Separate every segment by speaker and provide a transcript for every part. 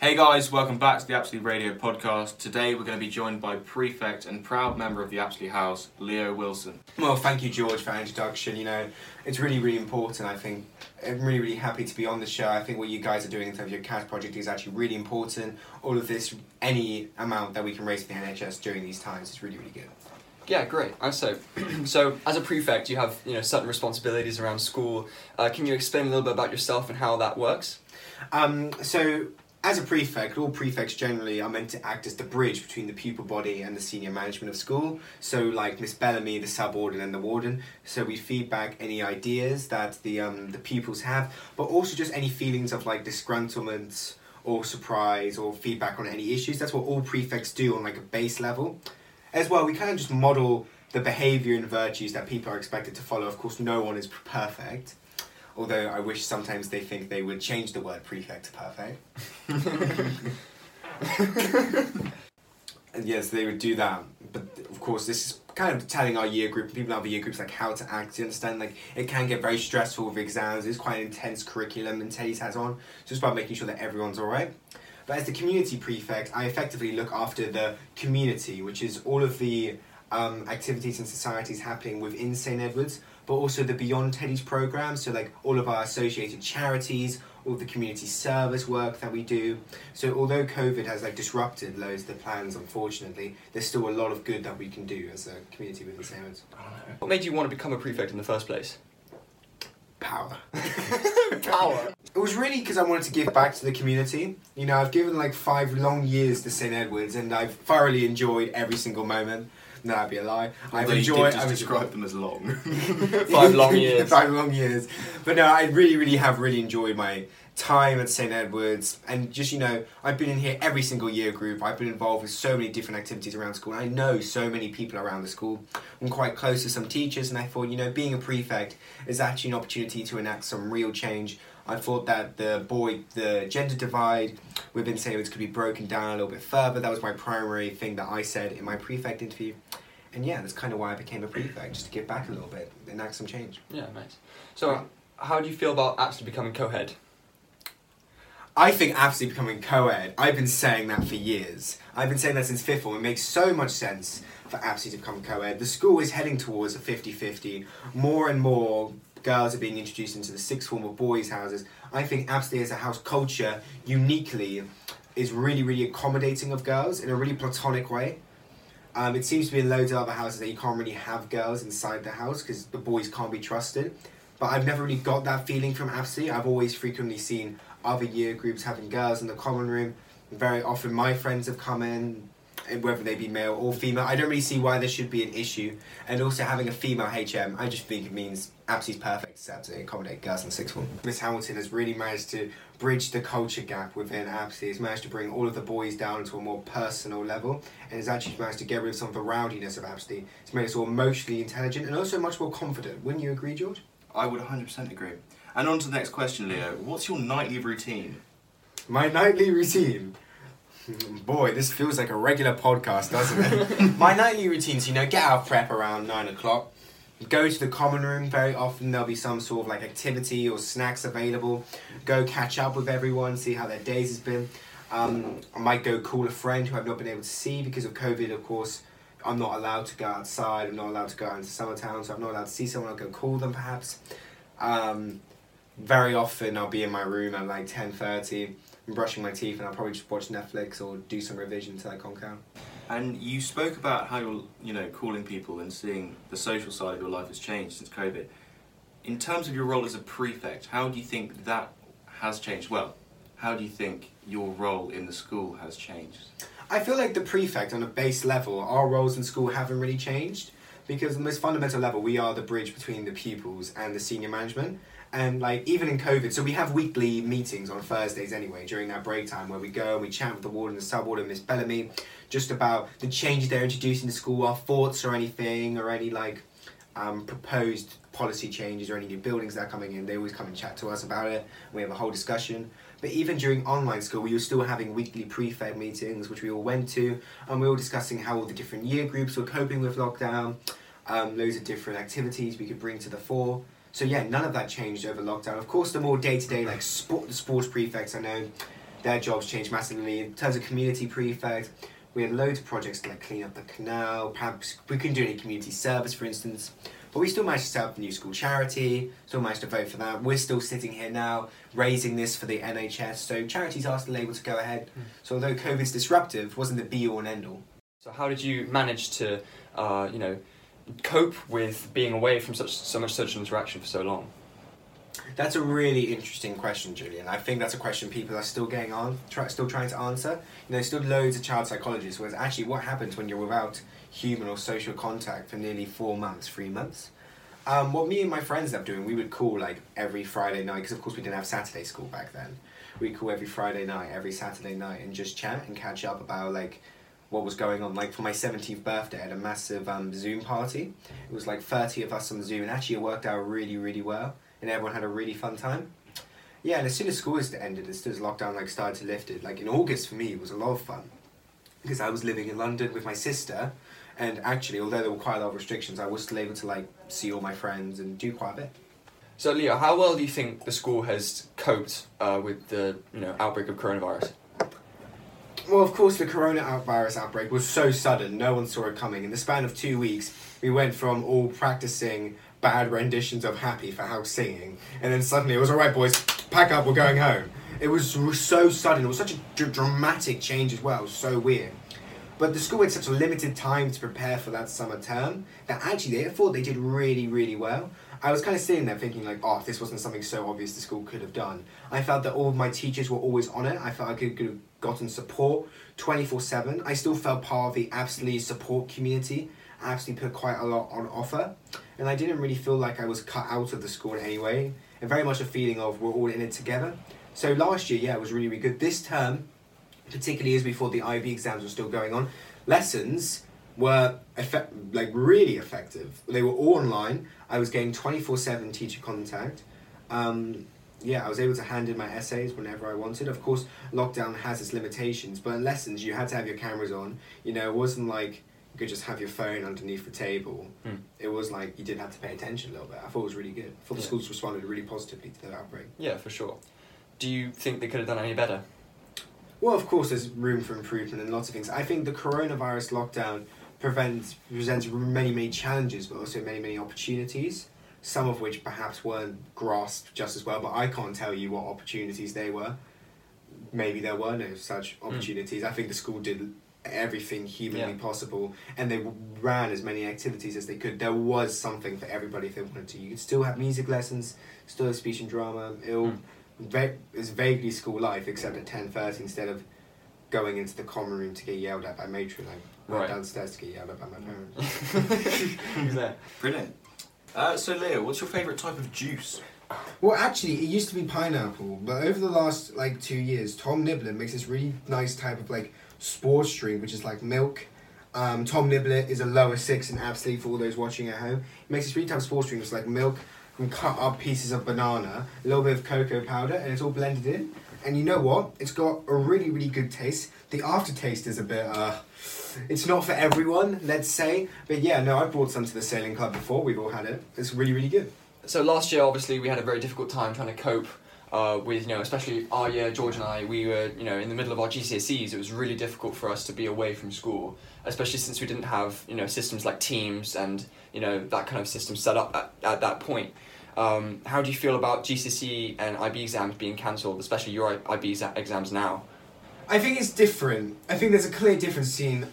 Speaker 1: Hey guys, welcome back to the Absolute Radio podcast. Today we're going to be joined by Prefect and proud member of the Absolute House, Leo Wilson.
Speaker 2: Well, thank you, George, for that introduction. You know, it's really, really important. I think I'm really, really happy to be on the show. I think what you guys are doing in terms of your CAS project is actually really important. All of this, any amount that we can raise for the NHS during these times is really, really good.
Speaker 3: Yeah, great. And so, so as a prefect, you have you know certain responsibilities around school. Uh, can you explain a little bit about yourself and how that works?
Speaker 2: Um, so, as a prefect, all prefects generally are meant to act as the bridge between the pupil body and the senior management of school. So, like Miss Bellamy, the subwarden, and the warden. So we feedback any ideas that the um, the pupils have, but also just any feelings of like disgruntlement or surprise or feedback on any issues. That's what all prefects do on like a base level. As well, we kind of just model the behaviour and virtues that people are expected to follow. Of course, no one is perfect. Although I wish sometimes they think they would change the word prefect to perfect. and yes, they would do that. But of course, this is kind of telling our year group, people in other year groups, like how to act. You understand, like it can get very stressful with exams. It's quite an intense curriculum, and Teddy's has on. So it's about making sure that everyone's all right. But as the community prefect, I effectively look after the community, which is all of the um, activities and societies happening within St Edwards, but also the Beyond Teddy's program. So like all of our associated charities, all the community service work that we do. So although COVID has like disrupted loads of the plans, unfortunately, there's still a lot of good that we can do as a community within St Edwards.
Speaker 3: What made you want to become a prefect in the first place?
Speaker 2: Power.
Speaker 3: Power.
Speaker 2: It was really because I wanted to give back to the community. You know, I've given like five long years to St Edwards, and I've thoroughly enjoyed every single moment. No, that'd be a lie. I've
Speaker 1: Although you
Speaker 2: enjoyed.
Speaker 1: did just
Speaker 2: I've
Speaker 1: describe them as long.
Speaker 3: Five long years.
Speaker 2: five long years. But no, I really, really have really enjoyed my time at St Edwards, and just you know, I've been in here every single year group. I've been involved with so many different activities around school. And I know so many people around the school. I'm quite close to some teachers, and I thought, you know, being a prefect is actually an opportunity to enact some real change. I thought that the boy, the gender divide within St. Edwards could be broken down a little bit further. That was my primary thing that I said in my prefect interview. And yeah, that's kind of why I became a prefect, just to give back a little bit, and enact some change.
Speaker 3: Yeah, nice. So, how do you feel about actually becoming co-ed?
Speaker 2: I think Apsley becoming co-ed, I've been saying that for years. I've been saying that since fifth form. It makes so much sense for Apsley to become co-ed. The school is heading towards a 50-50. More and more girls are being introduced into the sixth form of boys' houses. I think Apsley as a house culture, uniquely, is really, really accommodating of girls in a really platonic way. Um, it seems to be in loads of other houses that you can't really have girls inside the house because the boys can't be trusted. But I've never really got that feeling from Apsley. I've always frequently seen other year groups having girls in the common room. Very often my friends have come in, whether they be male or female. I don't really see why there should be an issue. And also having a female HM, I just think it means Apsley's perfect to accommodate girls in sixth form. Miss Hamilton has really managed to bridge the culture gap within Apsley. Has managed to bring all of the boys down to a more personal level, and has actually managed to get rid of some of the rowdiness of Apsley. It's made us all emotionally intelligent and also much more confident. Wouldn't you agree, George?
Speaker 1: I would 100% agree. And on to the next question, Leo. What's your nightly routine?
Speaker 2: My nightly routine. Boy, this feels like a regular podcast, doesn't it? My nightly routine. routines, you know, get out of prep around nine o'clock, go to the common room. Very often there'll be some sort of like activity or snacks available. Go catch up with everyone, see how their days has been. Um, I might go call a friend who I've not been able to see because of COVID, of course. I'm not allowed to go outside. I'm not allowed to go out into Summertown, so I'm not allowed to see someone. I'll go call them perhaps. Um, very often I'll be in my room at like ten thirty, I'm brushing my teeth, and I'll probably just watch Netflix or do some revision till I conk.
Speaker 1: And you spoke about how you're, you know, calling people and seeing the social side of your life has changed since COVID. In terms of your role as a prefect, how do you think that has changed? Well, how do you think your role in the school has changed?
Speaker 2: I feel like the prefect on a base level, our roles in school haven't really changed because on the most fundamental level, we are the bridge between the pupils and the senior management. And like even in COVID, so we have weekly meetings on Thursdays anyway during that break time where we go and we chat with the warden, the sub warden, Miss Bellamy, just about the changes they're introducing to school, our thoughts or anything, or any like um, proposed policy changes or any new buildings that are coming in. They always come and chat to us about it. We have a whole discussion. But even during online school, we were still having weekly prefect meetings, which we all went to, and we were discussing how all the different year groups were coping with lockdown, um, loads of different activities we could bring to the fore. So yeah, none of that changed over lockdown. Of course, the more day to day like sport, the sports prefects I know, their jobs changed massively. In terms of community prefect, we had loads of projects to like clean up the canal. Perhaps we couldn't do any community service, for instance. But we still managed to set up a new school charity, still managed to vote for that. We're still sitting here now raising this for the NHS, so charities are still able to go ahead.
Speaker 3: Mm.
Speaker 2: So although COVID's disruptive, wasn't the be all and end all.
Speaker 3: So how did you manage to, uh, you know, cope with being away from such so much social interaction for so long?
Speaker 2: That's a really interesting question, Julian. I think that's a question people are still getting on, try, still trying to answer. You know, still loads of child psychologists where it's actually what happens when you're without human or social contact for nearly four months, three months. Um, what me and my friends ended up doing, we would call like every Friday night, because of course we didn't have Saturday school back then. We'd call every Friday night, every Saturday night, and just chat and catch up about like what was going on. Like for my 17th birthday, I had a massive um, Zoom party. It was like 30 of us on Zoom, and actually it worked out really, really well, and everyone had a really fun time. Yeah, and as soon as school was ended, as soon as lockdown like started to lift it, like in August for me, it was a lot of fun because I was living in London with my sister, and actually, although there were quite a lot of restrictions, I was still able to like see all my friends and do quite a bit.
Speaker 3: So Leo, how well do you think the school has coped uh, with the you know outbreak of coronavirus?
Speaker 2: Well, of course, the corona virus outbreak was so sudden, no one saw it coming. In the span of two weeks, we went from all practicing bad renditions of Happy for house singing, and then suddenly it was all right, boys, pack up, we're going home. It was so sudden, it was such a dramatic change as well, so weird. But the school had such a limited time to prepare for that summer term that actually they thought they did really, really well. I was kind of sitting there thinking like, oh, if this wasn't something so obvious the school could have done. I felt that all of my teachers were always on it. I felt I could, could have gotten support 24-7. I still felt part of the Apsley support community. I Apsley put quite a lot on offer. And I didn't really feel like I was cut out of the school in any way. And very much a feeling of we're all in it together. So last year, yeah, it was really, really good. This term, particularly as before the IB exams were still going on, lessons were effect- like really effective. They were all online. I was getting twenty four seven teacher contact. Um, yeah, I was able to hand in my essays whenever I wanted. Of course, lockdown has its limitations, but in lessons you had to have your cameras on. You know, it wasn't like you could just have your phone underneath the table.
Speaker 3: Hmm.
Speaker 2: It was like you did have to pay attention a little bit. I thought it was really good. I thought the
Speaker 3: Yeah.
Speaker 2: schools responded really positively to the outbreak.
Speaker 3: Yeah, for sure. Do you think they could have done any better?
Speaker 2: Well, of course, there's room for improvement and lots of things. I think the coronavirus lockdown prevents presents many many challenges, but also many many opportunities. Some of which perhaps weren't grasped just as well, but I can't tell you what opportunities they were. Maybe there were no such opportunities. I think the school did everything humanly
Speaker 3: Yeah.
Speaker 2: possible, and they ran as many activities as they could. There was something for everybody if they wanted to. You could still have music lessons, still have speech and drama. It'll
Speaker 3: Mm.
Speaker 2: va- it's vaguely school life, except at ten thirty instead of going into the common room to get yelled at by matron. I went
Speaker 3: Right.
Speaker 2: downstairs to get yelled at by my parents.
Speaker 3: Who's there?
Speaker 1: Brilliant. Uh, so, Leo, what's your favourite type of juice?
Speaker 2: Well, actually, it used to be pineapple, but over the last like two years, Tom Niblett makes this really nice type of like sports drink, which is like milk. Um, Tom Niblett is a lower six and Apsley for all those watching at home. He makes this really type of sports drink. It's like milk and cut up pieces of banana, a little bit of cocoa powder, and it's all blended in. And you know what? It's got a really, really good taste. The aftertaste is a bit, uh, it's not for everyone, let's say. But yeah, no, I've brought some to the sailing club before. We've all had it. It's really, really good.
Speaker 3: So last year, obviously, we had a very difficult time trying to cope uh, with, you know, especially our year, George and I, we were, you know, in the middle of our GCSEs. It was really difficult for us to be away from school, especially since we didn't have, you know, systems like Teams and, you know, that kind of system set up at, at that point. Um, how do you feel about GCSE and IB exams being cancelled, especially your IB exams now?
Speaker 2: I think it's different. I think there's a clear difference between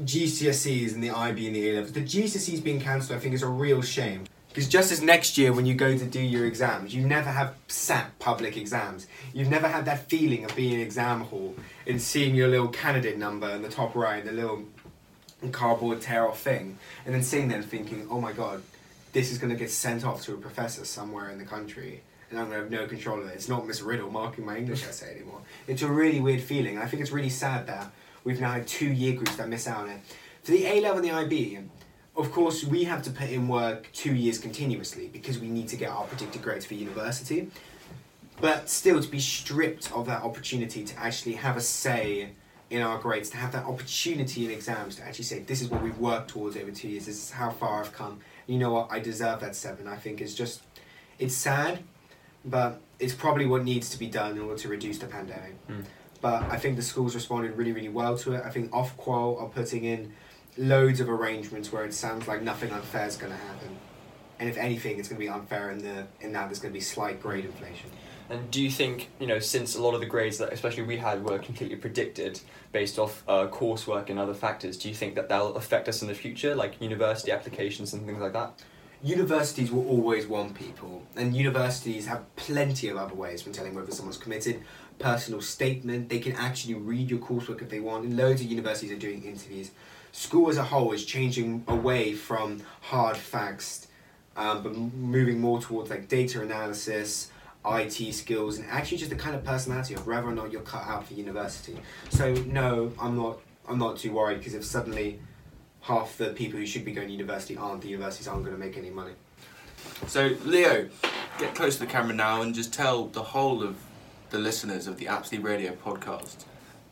Speaker 2: GCSEs and the IB and the A levels. The GCSEs being cancelled, I think, is a real shame. Because just as next year, when you go to do your exams, you never have sat public exams. You've never had that feeling of being in exam hall and seeing your little candidate number in the top right, the little cardboard tear off thing, and then seeing them thinking, oh my god, this is going to get sent off to a professor somewhere in the country, and I'm going to have no control of it. It's not Miss Riddle marking my English essay anymore. It's a really weird feeling. I think it's really sad that we've now had two year groups that miss out on it. For the A level and the IB, of course, we have to put in work two years continuously because we need to get our predicted grades for university. But still, to be stripped of that opportunity to actually have a say in our grades, to have that opportunity in exams to actually say, this is what we've worked towards over two years, this is how far I've come. You know what, I deserve that seven. I think it's just, it's sad, but it's probably what needs to be done in order to reduce the pandemic.
Speaker 3: Mm.
Speaker 2: but I think the schools responded really, really well to it. I think Ofqual are putting in loads of arrangements where it sounds like nothing unfair is going to happen, and if anything, it's going to be unfair in the in that there's going to be slight grade inflation.
Speaker 3: And do you think, you know, since a lot of the grades that especially we had were completely predicted based off uh, coursework and other factors, do you think that that'll affect us in the future, like university applications and things like that?
Speaker 2: Universities will always want people, and universities have plenty of other ways from telling whether someone's committed. Personal statement, they can actually read your coursework if they want, and loads of universities are doing interviews. School as a whole is changing away from hard facts, um, but moving more towards like data analysis, IT skills, and actually just the kind of personality of whether or not you're cut out for university. So no, I'm not. I'm not too worried because if suddenly half the people who should be going to university aren't, the universities aren't going to make any money.
Speaker 1: So, Leo, get close to the camera now and just tell the whole of the listeners of the Absolute Radio podcast.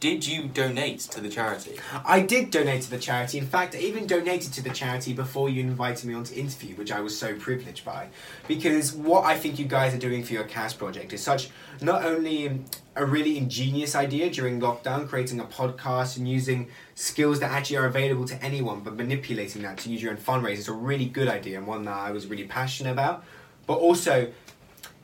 Speaker 1: Did you donate to the charity?
Speaker 2: I did donate to the charity. In fact, I even donated to the charity before you invited me on to interview, which I was so privileged by. Because what I think you guys are doing for your CAS project is such not only a really ingenious idea during lockdown, creating a podcast and using skills that actually are available to anyone, but manipulating that to use your own fundraise is a really good idea and one that I was really passionate about. But also,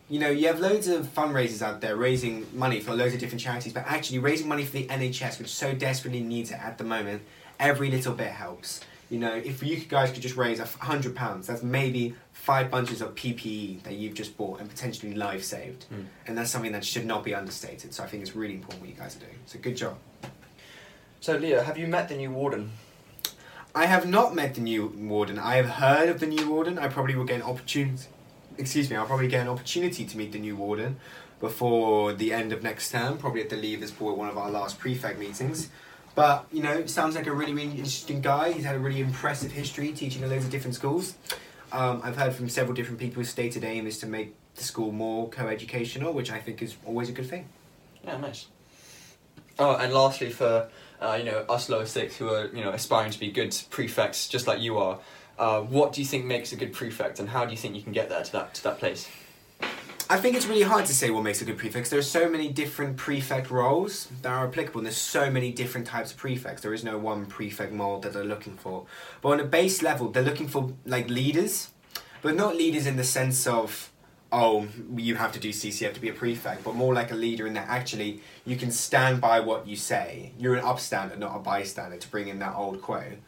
Speaker 2: you know, you have loads of fundraisers out there raising money for loads of different charities, but actually raising money for the NHS, which so desperately needs it at the moment, every little bit helps. You know, if you guys could just raise a hundred pounds, that's maybe five bunches of PPE that you've just bought and potentially life saved,
Speaker 3: Mm.
Speaker 2: and that's something that should not be understated. So I think it's really important what you guys are doing. So good job.
Speaker 3: So, Leo, have you met the new warden?
Speaker 2: I have not met the new warden. I have heard of the new warden. I probably will get an opportunity. Excuse me. I'll probably get an opportunity to meet the new warden before the end of next term. Probably at the Leavers Board, one of our last prefect meetings. But you know, sounds like a really, really interesting guy. He's had a really impressive history, teaching at loads of different schools. Um, I've heard from several different people his stated aim is to make the school more co-educational, which I think is always a good thing.
Speaker 3: Yeah, nice. Oh, and lastly, for uh, you know us lower six who are you know aspiring to be good prefects, just like you are, uh, what do you think makes a good prefect, and how do you think you can get there to that to that place?
Speaker 2: I think it's really hard to say what makes a good prefect. There are so many different prefect roles that are applicable, and there's so many different types of prefects. There is no one prefect mold that they're looking for. But on a base level, they're looking for like leaders, but not leaders in the sense of oh you have to do CCF to be a prefect, but more like a leader in that actually you can stand by what you say. You're an upstander, not a bystander. To bring in that old quote,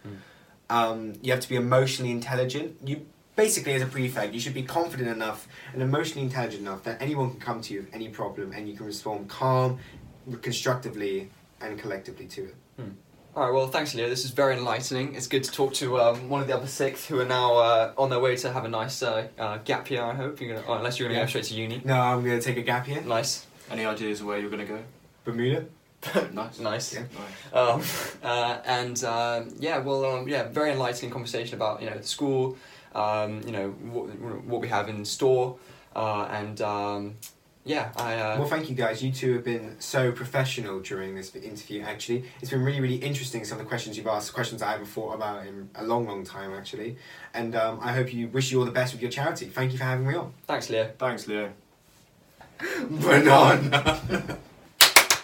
Speaker 2: um, you have to be emotionally intelligent. You basically as a prefect you should be confident enough and emotionally intelligent enough that anyone can come to you with any problem and you can respond calm constructively and collectively to it
Speaker 3: All right, well, thanks, Leo. This is very enlightening. It's good to talk to um, one of the other six who are now uh, on their way to have a nice uh, uh, gap year. I hope you're gonna, or unless you're gonna
Speaker 2: Yeah.
Speaker 3: go straight to uni.
Speaker 2: no i'm going to take a gap here
Speaker 3: Nice,
Speaker 1: Any ideas of where you're going to go?
Speaker 2: bermuda
Speaker 1: Nice.
Speaker 3: nice.
Speaker 2: Yeah.
Speaker 1: Nice.
Speaker 3: Um, uh, and um, yeah, well, um, yeah, very enlightening conversation about you know the school, um, you know what, what we have in store, uh, and um, yeah, I. Uh,
Speaker 2: well thank you guys you two have been so professional during this interview actually it's been really really interesting some of the questions you've asked questions i haven't thought about in a long long time actually and um, i hope you wish you all the best with your charity thank you for having me on
Speaker 3: thanks, Leo.
Speaker 1: Thanks, Leo.
Speaker 2: banana